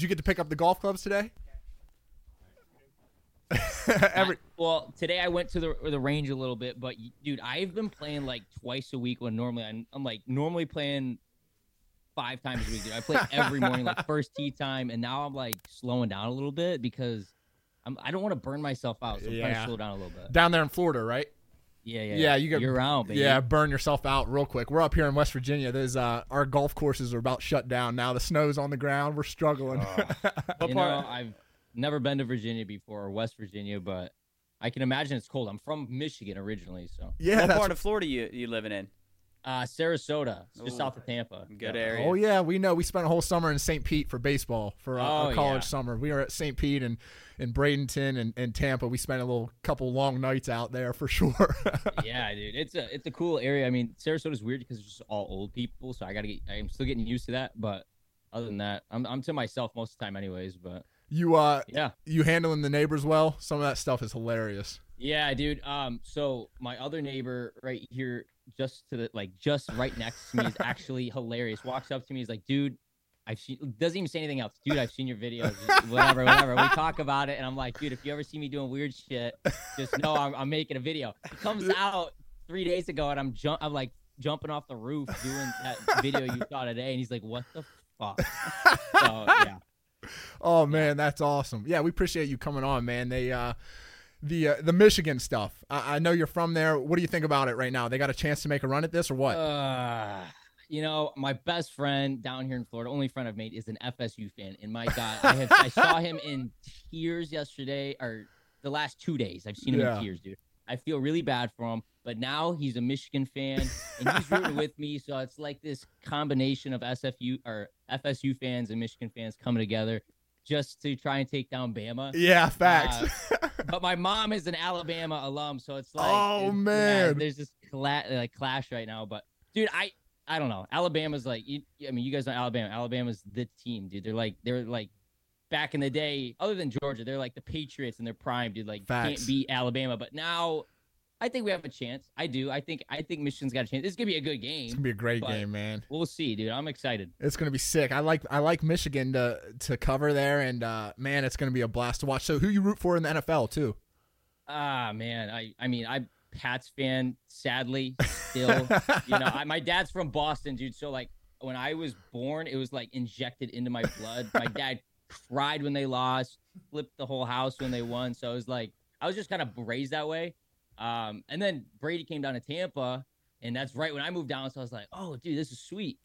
Did you get to pick up the golf clubs today? Every I- well, today I went to the the range a little bit, but dude, I've been playing like twice a week when normally I'm, I'm like normally playing five times a week. Dude. I play every morning, like first tee time, and now I'm like slowing down a little bit because I'm I don't want to burn myself out, so I'm trying Yeah. to slow down a little bit. down there in Florida, right? Yeah, yeah, Yeah, you get you're around, baby. Yeah, burn yourself out real quick. We're up here in West Virginia. There's uh, our golf courses are about shut down now. The snow's on the ground. We're struggling. What you part- know, I've never been to Virginia before or West Virginia, but I can imagine it's cold. I'm from Michigan originally, so yeah, what that's part of Florida you you living in? Uh, Sarasota, just Ooh. south of Tampa. Good Yeah. area. Oh yeah, we know. We spent a whole summer in St. Pete for baseball for uh, our Oh, college yeah. summer. We were at St. Pete and in Bradenton and, and Tampa. We spent a little couple long nights out there for sure. yeah, dude, it's a it's a cool area. I mean, Sarasota's weird because it's just all old people, so I gotta get. I'm still getting used to that, but other than that, I'm I'm to myself most of the time, anyways. But you uh, yeah, you handling the neighbors well. Some of that stuff is hilarious. yeah, dude. Um, so my other neighbor right here, just to the like, just right next to me is actually hilarious. Walks up to me, he's like, dude. I've seen doesn't even say anything else. Dude, I've seen your videos, whatever, whatever. We talk about it, and I'm like, dude, if you ever see me doing weird shit, just know I'm, I'm making a video. It comes out three days ago, and I'm jump, I'm like jumping off the roof doing that video you saw today, and he's like, "What the fuck?" so yeah, Oh man, that's awesome. Yeah, we appreciate you coming on, man. They uh the uh, the Michigan stuff. I, I know you're from there. What do you think about it right now? They got a chance to make a run at this or what? uh, you know, my best friend down here in Florida, only friend I've made, is an FSU fan, and my God, I have I saw him in tears yesterday, or the last two days. I've seen him Yeah. in tears, dude. I feel really bad for him, but now he's a Michigan fan and he's rooting with me. So it's like this combination of SFU or FSU fans and Michigan fans coming together just to try and take down Bama. yeah, facts. But my mom is an Alabama alum, so it's like, Oh, it's- yeah, man. there's this cla- like clash right now. But dude, I I don't know. Alabama's like, you, I mean, you guys know Alabama. Alabama's the team, dude. They're like they're like back in the day, other than Georgia, they're like the Patriots in their prime, dude. Like Facts. can't beat Alabama, but now. I think we have a chance. I do. I think. I think Michigan's got a chance. This is gonna be a good it's game. gonna be a great game, man. We'll see, dude. I'm excited. It's gonna be sick. I like I like Michigan to to cover there, and uh, man, it's gonna be a blast to watch. So, who you root for in the NFL too? Ah, man. I. I mean, I'm Pats fan. Sadly, still. you know, I, my dad's from Boston, dude. So like when I was born, it was like injected into my blood. My dad cried when they lost, flipped the whole house when they won. So it was like I was just kind of raised that way. Um, and then Brady came down to Tampa, and that's right when I moved down. So I was like, oh, dude, this is sweet.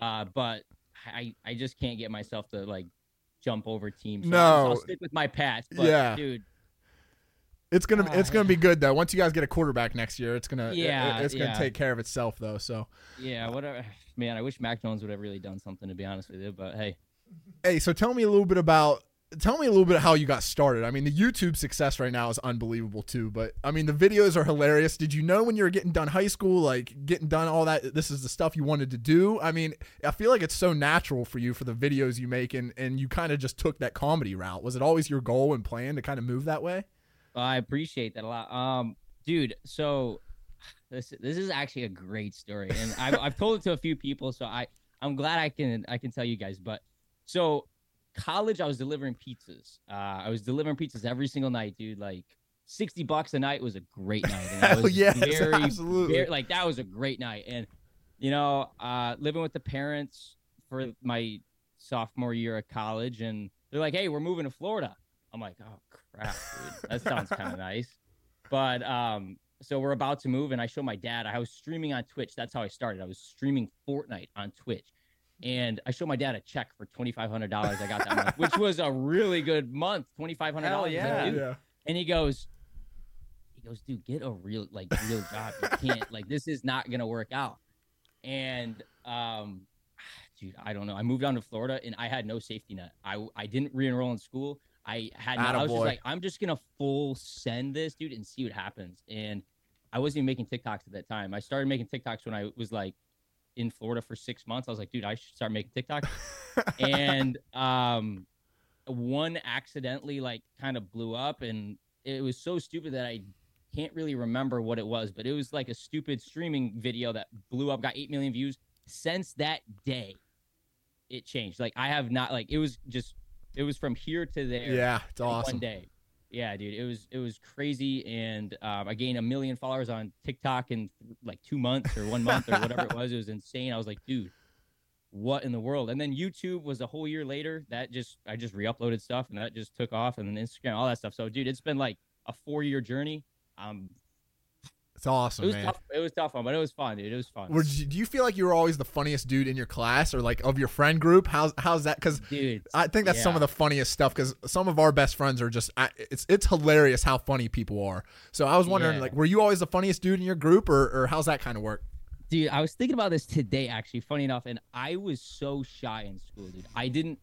Uh, but I I just can't get myself to like jump over teams. So I'll, No. I'll stick with my Pats. But, Yeah. dude. It's gonna Ah, it's gonna be good though. Once you guys get a quarterback next year, it's gonna Yeah, it- it's gonna yeah. take care of itself though. So, Yeah, whatever. Man, I wish Mac Jones would have really done something to be honest with you. But hey, hey, so tell me a little bit about tell me a little bit how you got started. I mean, the YouTube success right now is unbelievable too. But I mean, the videos are hilarious. Did you know when you were getting done high school, like getting done all that, this is the stuff you wanted to do? I mean, I feel like it's so natural for you for the videos you make, and and you kind of just took that comedy route. Was it always your goal and plan to kind of move that way? I appreciate that a lot. Um, dude, so this this is actually a great story, and I've I've told it to a few people, so I I'm glad I can I can tell you guys. But so college, I was delivering pizzas. Uh, I was delivering pizzas every single night, dude. Like sixty bucks a night was a great night. And was yes, very, absolutely. very- like that was a great night, and you know, uh, living with the parents for my sophomore year of college, and they're like, "Hey, we're moving to Florida." I'm like, "Oh crap, dude, that sounds kind of nice." But um, so we're about to move, and I show my dad. I was streaming on Twitch. That's how I started. I was streaming Fortnite on Twitch, and I showed my dad a check for twenty five hundred dollars I got that month, which was a really good month. Twenty five hundred dollars. yeah. yeah. And he goes, he goes, dude, get a real like real job. You can't like this is not gonna work out. And um, dude, I don't know. I moved down to Florida and I had no safety net. I I didn't re-enroll in school. I had no, I was just like, I'm just gonna full send this, dude, and see what happens. And I wasn't even making TikToks at that time. I started making TikToks when I was like in Florida for six months. I was like, dude, I should start making TikTok. and um, one accidentally like kind of blew up, and it was so stupid that I can't really remember what it was, but it was like a stupid streaming video that blew up, got eight million views. Since that day, it changed. Like I have not like it was just it was from here to there. Yeah, it's awesome. One day. Yeah, dude, it was it was crazy, and um, I gained a million followers on TikTok in like two months or one month or whatever it was. It was insane. I was like, dude, what in the world? And then YouTube was a whole year later. That just I just re-uploaded stuff, and that just took off, and then Instagram, all that stuff. So, dude, it's been like a four-year journey. Um, It's awesome, it was man. tough. It was tough one, but it was fun, dude. It was fun. Were do you feel like you were always the funniest dude in your class or like of your friend group? How's how's that? Because dude, I think that's some of the funniest stuff. Because some of our best friends are just it's it's hilarious how funny people are. So I was wondering, Yeah. like, were you always the funniest dude in your group, or or how's that kind of work? Dude, I was thinking about this today actually, funny enough, and I was so shy in school, dude. I didn't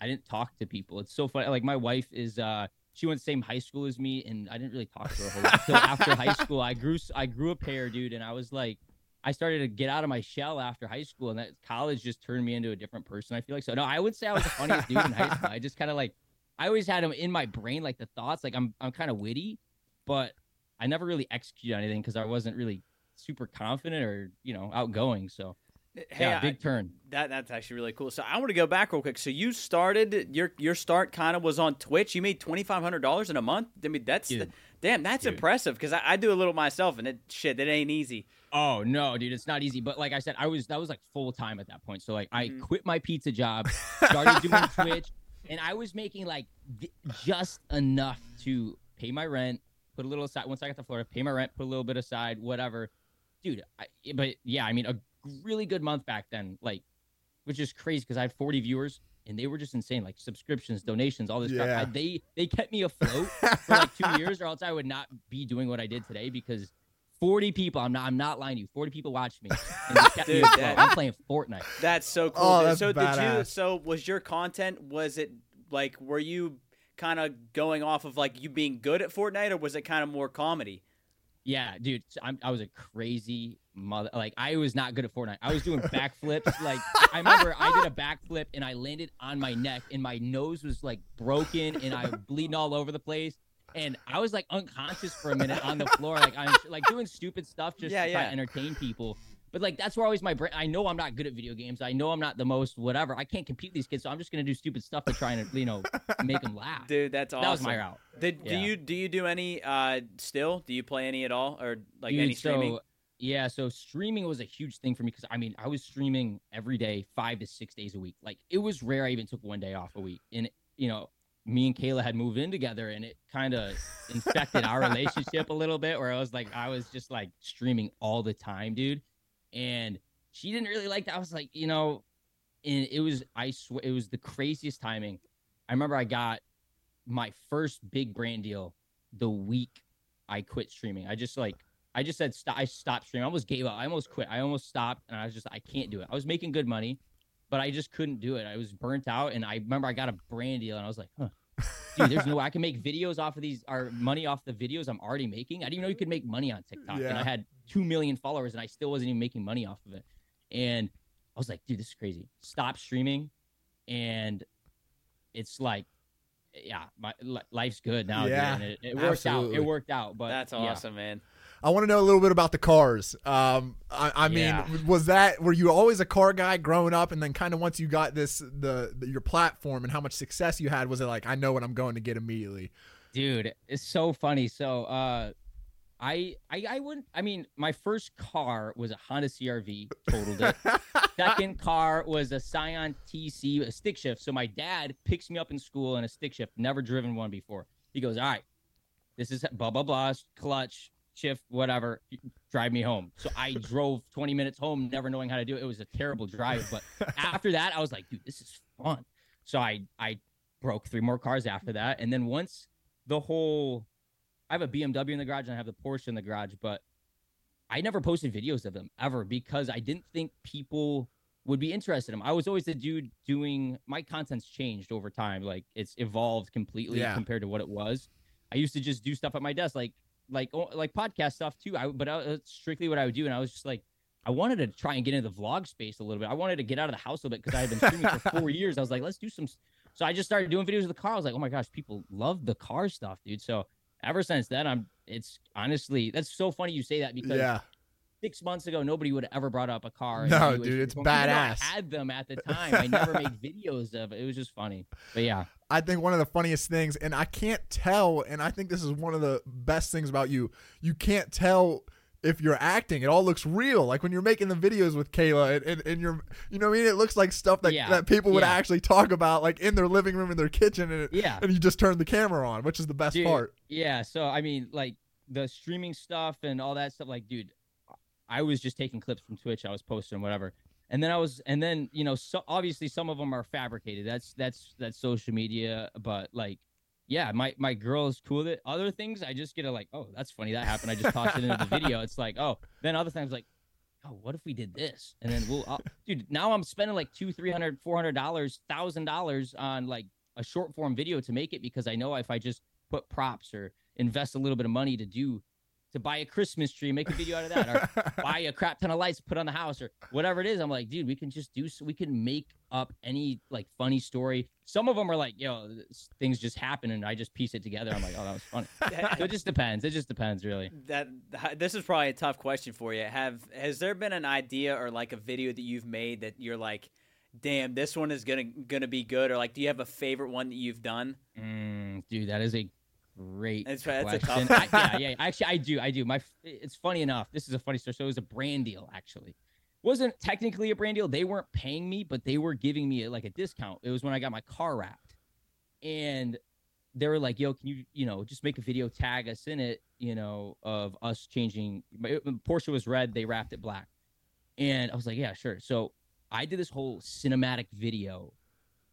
I didn't talk to people. It's so funny. Like my wife is uh she went to the same high school as me and I didn't really talk to her a whole lot until after high school. I grew I grew a pair, dude, and I was like I started to get out of my shell after high school and that college just turned me into a different person. I feel like so no, I would say I was the funniest dude in high school. I just kind of like I always had them in my brain like the thoughts like I'm I'm kind of witty, but I never really executed anything because I wasn't really super confident or you know outgoing. So Hey, yeah, I- big turn. that that's actually really cool. So I want to go back real quick. So you started your your start kind of was on Twitch. You made twenty five hundred dollars in a month. I mean that's Dude. damn that's Dude. impressive because I, I do a little myself and it shit it ain't easy. Oh no, dude, it's not easy. But like I said, I was that was like full time at that point. So like I Mhm. quit my pizza job, started doing Twitch, and I was making like just enough to pay my rent, put a little aside. Once I got to Florida, pay my rent, put a little bit aside, whatever. Dude, I, but yeah, I mean a really good month back then, like, which is crazy because I had 40 viewers and they were just insane, like subscriptions, donations, all this Yeah. stuff. I, they they kept me afloat for like two years, or else I would not be doing what I did today because 40 people, I'm not I'm not lying to you, 40 people watched me. And they kept me Dude, afloat. that- I'm playing Fortnite. That's so oh, cool. Oh, that's so did you? So was your content? Was it like were you kind of going off of like you being good at Fortnite or was it kind of more comedy? Yeah, dude, I'm, I was a crazy mother. Like I was not good at Fortnite. I was doing backflips. like I remember I did a backflip and I landed on my neck and my nose was like broken and I was bleeding all over the place. And I was like unconscious for a minute on the floor, like I'm like doing stupid stuff just Yeah, to yeah. to entertain people. But like that's where always my brain. I know I'm not good at video games. I know I'm not the most whatever. I can't compete with these kids, so I'm just gonna do stupid stuff to try and you know make them laugh. Dude, that's awesome. that was my route. Did do you do you do any uh still? Do you play any at all or like Dude, any streaming? So, yeah, so streaming was a huge thing for me because I mean I was streaming every day, five to six days a week. Like it was rare I even took one day off a week. And you know, me and Kayla had moved in together, and it kind of infected our relationship a little bit. Where I was like, I was just like streaming all the time, dude, and she didn't really like that. I was like, you know, and it was I swear it was the craziest timing. I remember I got my first big brand deal the week I quit streaming. I just like I just said stop. I stopped streaming. I almost gave up. I almost quit. I almost stopped, and I was just I can't do it. I was making good money, but I just couldn't do it. I was burnt out, and I remember I got a brand deal, and I was like, huh. Dude, there's no way I can make videos off of these or money off the videos I'm already making. I didn't even know you could make money on TikTok. And I had two million followers and I still wasn't even making money off of it. And I was like, dude, this is crazy. Stop streaming. And it's like, yeah, my life's good now. dude, Yeah, and it, it worked out. It worked out. But That's yeah. awesome, man. I want to know a little bit about the cars. Um, I, I mean, Yeah. was that were you always a car guy growing up, and then kind of once you got this the, the your platform and how much success you had, was it like I know what I'm going to get immediately? dude it's so funny so uh I, I I wouldn't I mean my first car was a Honda CRV totaled it. Second car was a Scion TC a stick shift. So my dad picks me up in school in a stick shift never driven one before. He goes all right this is blah blah blah clutch shift whatever drive me home. So I drove 20 minutes home never knowing how to do it. It was a terrible drive but after that I was like dude this is fun. So I I broke three more cars after that. And then once the whole I have a BMW in the garage and I have the Porsche in the garage, but I never posted videos of them ever because I didn't think people would be interested in them. I was always the dude doing my content's changed over time. Like it's evolved completely Yeah. compared to what it was. I used to just do stuff at my desk, like like oh, like podcast stuff too. I but I, that's strictly what I would do, and I was just like, I wanted to try and get into the vlog space a little bit. I wanted to get out of the house a little bit because I had been streaming for four years. I was like, let's do some. So I just started doing videos of the car. I was like, oh my gosh, people love the car stuff, dude. So ever since then, I'm. It's honestly that's so funny you say that because yeah, six months ago, nobody would have ever brought up a car. No, dude, it's from me. Even though badass. I had them at the time. I never made videos of it. It was just funny. But yeah, I think one of the funniest things, and I can't tell, and I think this is one of the best things about you. You can't tell if you're acting. It all looks real. Like when you're making the videos with Kayla, and, and, and you're, you know, what I mean, it looks like stuff that Yeah, that people would yeah. actually talk about, like in their living room, in their kitchen, and it, yeah. and you just turn the camera on, which is the best Dude, part. Yeah. So I mean, like the streaming stuff and all that stuff. Like, dude, I was just taking clips from Twitch. I was posting whatever, and then I was, and then you know, so obviously some of them are fabricated. That's that's that's social media. But like, yeah, my my girl is cool with it. Other things, I just get a like, oh, that's funny that happened. I just tossed it into the video. It's like, oh, then other things like. Oh, what if we did this? And then we'll, I'll, dude. Now I'm spending like two, three hundred, four hundred dollars, thousand dollars on like a short form video to make it because I know if I just put props or invest a little bit of money to do to buy a Christmas tree, make a video out of that, or buy a crap ton of lights, put on the house, or whatever it is. I'm like, dude, we can just do so. We can make up any like funny story. Some of them are like, yo, this- things just happen, and I just piece it together. I'm like, oh, that was funny. so it just depends. It just depends, really. that this is probably a tough question for you. Have has there been an idea or like a video that you've made that you're like, damn, this one is gonna gonna be good, or like, do you have a favorite one that you've done? Mm, dude, that is a great That's right, that's a question. tough I, yeah, yeah. Actually, I do. I do. My. It's funny enough. This is a funny story. So it was a brand deal. Actually, wasn't technically a brand deal. They weren't paying me, but they were giving me like a discount. It was when I got my car wrapped, and they were like, "Yo, can you, you know, just make a video, tag us in it, you know, of us changing." my- Porsche was red. They wrapped it black, and I was like, "Yeah, sure." So I did this whole cinematic video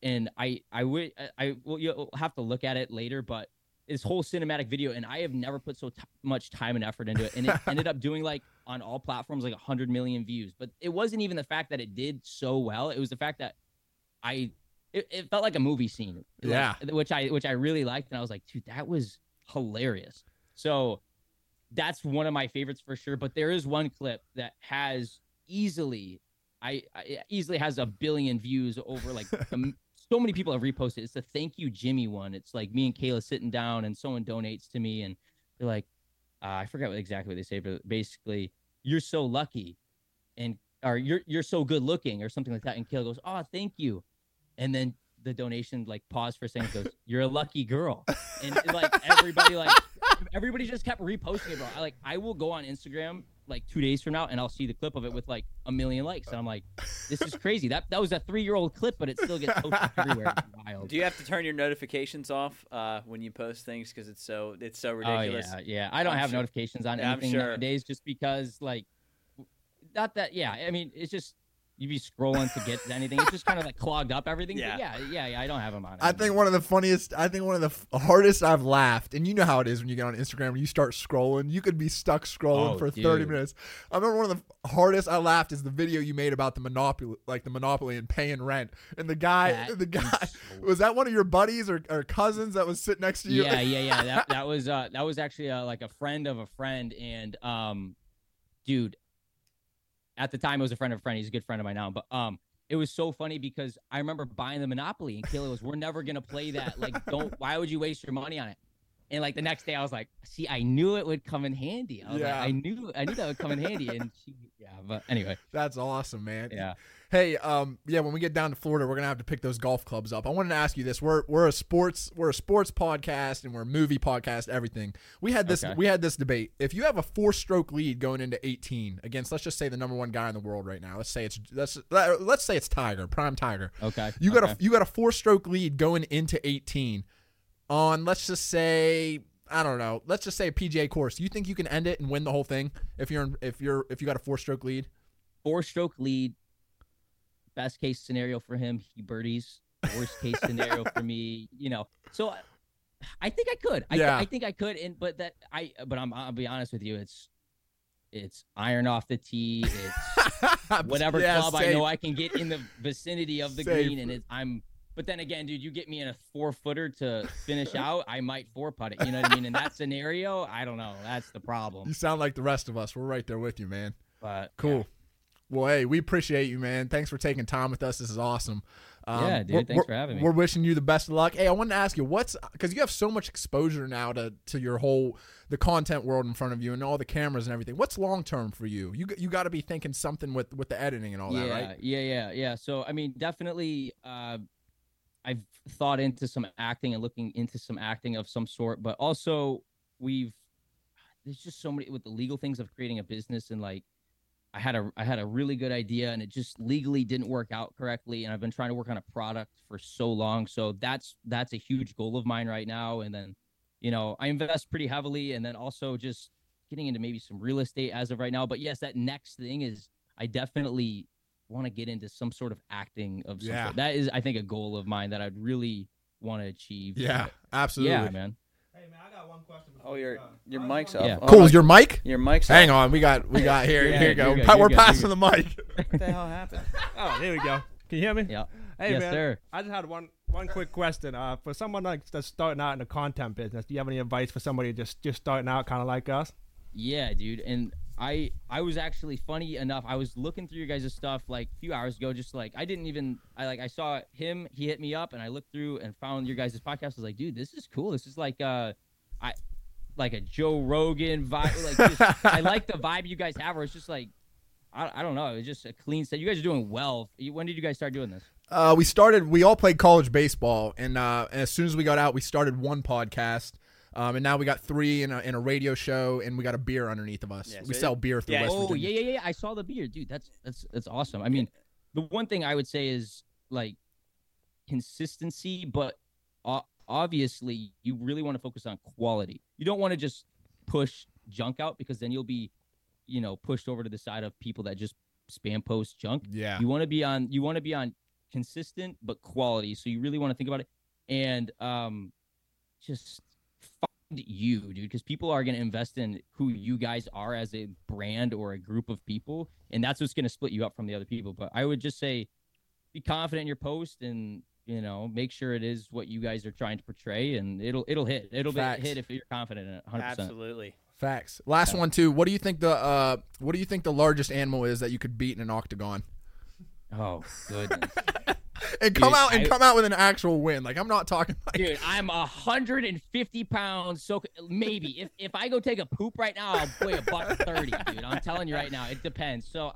and I I would I, I will you'll have to look at it later, but this whole cinematic video, and I have never put so t- much time and effort into it, and it ended up doing like on all platforms like hundred million views. But it wasn't even the fact that it did so well; it was the fact that I it, it felt like a movie scene, like, Yeah. which I which I really liked, and I was like, dude, that was hilarious. So that's one of my favorites for sure. But there is one clip that has easily I, I easily has a billion views over like um, so many people have reposted. It's the thank you Jimmy one. It's like me and Kayla sitting down and someone donates to me and they're like, uh, I forget what exactly what they say, but basically, you're so lucky, and or you're you're so good looking or something like that. And Kayla goes, oh, thank you, and then the donation like pause for a second goes, you're a lucky girl, and like everybody like everybody just kept reposting it, bro. I like I will go on Instagram like two days from now and I'll see the clip of it with like a million likes, and I'm like, this is crazy. That that was a three year old clip, but it still gets posted everywhere. It's wild. Do you have to turn your notifications off uh, when you post things because it's so it's so ridiculous? Oh yeah, yeah. I don't I'm have sure- notifications on Yeah, anything sure. nowadays, just because like, not that. Yeah, I mean, it's just you be scrolling to get anything. It's just kind of like clogged up everything. Yeah. But yeah, yeah, yeah. I don't have them on. I think one of the funniest, I think one of the f- hardest I've laughed, and you know how it is when you get on Instagram and you start scrolling. You could be stuck scrolling Oh, for 30 minutes. I remember one of the hardest I laughed is the video you made about the monopoly, like the monopoly and paying rent. And the guy, That the guy, so- was that one of your buddies or, or cousins that was sitting next to you? yeah, yeah, yeah. That that was uh that was actually uh, like a friend of a friend, and um, dude, at the time it was a friend of a friend. He's a good friend of mine now, but um. It was so funny because I remember buying the Monopoly and Kayla was, "We're never gonna play that. Like, don't. Why would you waste your money on it?" And like the next day, I was like, "See, I knew it would come in handy. I was Yeah. like, I knew, I knew that would come in handy." And she, yeah, but anyway, That's awesome, man. yeah. Hey, um, yeah, when we get down to Florida, we're gonna have to pick those golf clubs up. I wanted to ask you this: we're we're a sports we're a sports podcast and we're a movie podcast, everything. We had this Okay. we had this debate. If you have a four stroke lead going into 18 against, let's just say the number one guy in the world right now, let's say it's let's let's say it's Tiger, prime Tiger. Okay. You got okay. a you got a four stroke lead going into 18 on let's just say I don't know, let's just say a PGA course. You think you can end it and win the whole thing if you're in, if you're if you got a four stroke lead? four stroke lead. Best case scenario for him, he birdies. Worst case scenario for me, you know. So I- I think I could. I, Yeah. I think I could. And but that I but I'm I'll be honest with you, it's it's iron off the tee. It's whatever Yeah, club I know I can get in the vicinity of the Safe. green, and it's I'm. But then again, dude, you get me in a four footer to finish out, I might four putt it. You know what I mean? In that scenario, I don't know. That's the problem. You sound like the rest of us. We're right there with you, man. But Cool. Well, hey, we appreciate you, man. Thanks for taking time with us. This is awesome. Yeah, dude, thanks for having me. We're wishing you the best of luck. Hey, I wanted to ask you what's because you have so much exposure now to to your whole the content world in front of you and all the cameras and everything. What's long term for you? You you got to be thinking something with with the editing and all yeah, that, right? yeah, yeah, yeah. So I mean, definitely, uh, I've thought into some acting and looking into some acting of some sort, but also we've there's just so many with the legal things of creating a business and like I had a I had a really good idea and it just legally didn't work out correctly and I've been trying to work on a product for so long. So that's that's a huge goal of mine right now. And then, you know, I invest pretty heavily and then also just getting into maybe some real estate as of right now. But yes, that next thing is I definitely want to get into some sort of acting of some Yeah. sort. That is I think a goal of mine that I'd really want to achieve. Yeah, But absolutely. Yeah, man. Hey man, I got one question. Oh, your your mic's wondering- off. Yeah. Oh, Cool. no, your mic? Your mic's Hang off. on, we got we got here. Yeah, here you go. good, we're good, passing the mic. What the hell happened? Oh, there we go. Can you hear me? Yeah. Hey yes, man, sir. I just had one one quick question. Uh, for someone like that's starting out in the content business, do you have any advice for somebody just just starting out, kind of like us? Yeah, dude. And I I was actually funny enough. I was looking through your guys' stuff like a few hours ago, just like I didn't even I like I saw him, he hit me up and I looked through and found your guys' podcast. I was like, dude, this is cool. This is like uh I like a Joe Rogan vibe. Like just, I like the vibe you guys have where it's just like I, I don't know. It's just a clean set. You guys are doing well. When did you guys start doing this? Uh, we started. We all played college baseball, and, uh, and as soon as we got out, we started one podcast. Um, and now we got three in a, in a radio show, and we got a beer underneath of us. Yeah, we so sell it- beer through yeah, West Oh Virginia. yeah, yeah, yeah. I saw the beer, dude. That's that's that's awesome. I mean, the one thing I would say is like consistency, but obviously you really want to focus on quality. You don't want to just push junk out because then you'll be, you know, pushed over to the side of people that just spam post junk. Yeah. You want to be on you want to be on consistent but quality. So you really want to think about it and um just find you, dude, because people are going to invest in who you guys are as a brand or a group of people, and that's what's going to split you up from the other people. But I would just say be confident in your post and you know make sure it is what you guys are trying to portray and it'll it'll hit it'll be hit if you're confident in it 100% Absolutely. Facts. Last Yeah. one too. What do you think the uh, what do you think the largest animal is that you could beat in an octagon? oh goodness And come Dude, out and I- come out with an actual win. Like I'm not talking like dude i'm 150 pounds so maybe if, if i go take a poop right now i'll weigh a buck 30 dude i'm telling you right now it depends so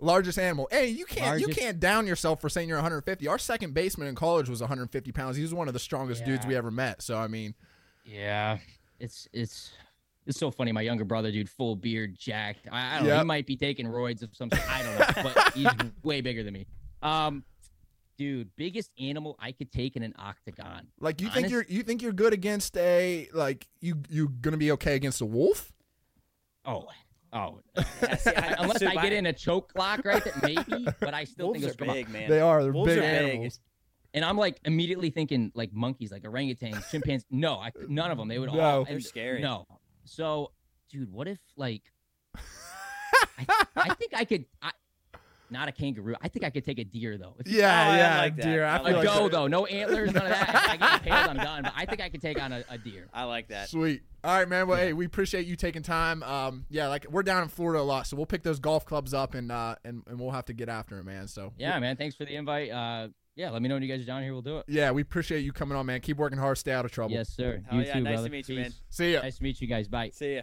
largest animal. Hey, you can't you can't down yourself for saying you're 150. Our second baseman in college was 150 pounds. He was one of the strongest dudes we ever met. So I mean, Yeah, it's it's it's so funny. My younger brother, dude, full beard, jacked. I, I don't know. He might be taking roids of some. sort. I don't know, but he's way bigger than me. Um, dude, biggest animal I could take in an octagon. like you think you're you think you're good against a like you you gonna be okay against a wolf? Oh, oh. See, I- Unless I get in a choke lock right there, maybe. But I still Wolves think are it's come on. big, man. They are. They're Wolves big are big. animals. And I'm like immediately thinking like monkeys, like orangutans, chimpanzees. No, I, none of them. They would No. all. They're and- scary. No. So, dude, what if like I, I think I could I, not a kangaroo. I think I could take a deer though. If Yeah, Oh, I yeah, like deer. I I feel a like like doe that. though, no antlers, none of that. If I get impaled, I'm done. But I think I could take on a, a deer. I like that. Sweet. All right, man. Well, hey, we appreciate you taking time. Um, yeah, like we're down in Florida a lot, so we'll pick those golf clubs up and uh and, and we'll have to get after it, man. So Yeah, man. Thanks for the invite. Uh, yeah, let me know when you guys are down here. We'll do it. yeah, we appreciate you coming on, man. Keep working hard. Stay out of trouble. Yes, sir. Hell you yeah, too, nice to meet you, man. See ya. Nice to meet you guys. Bye. See ya.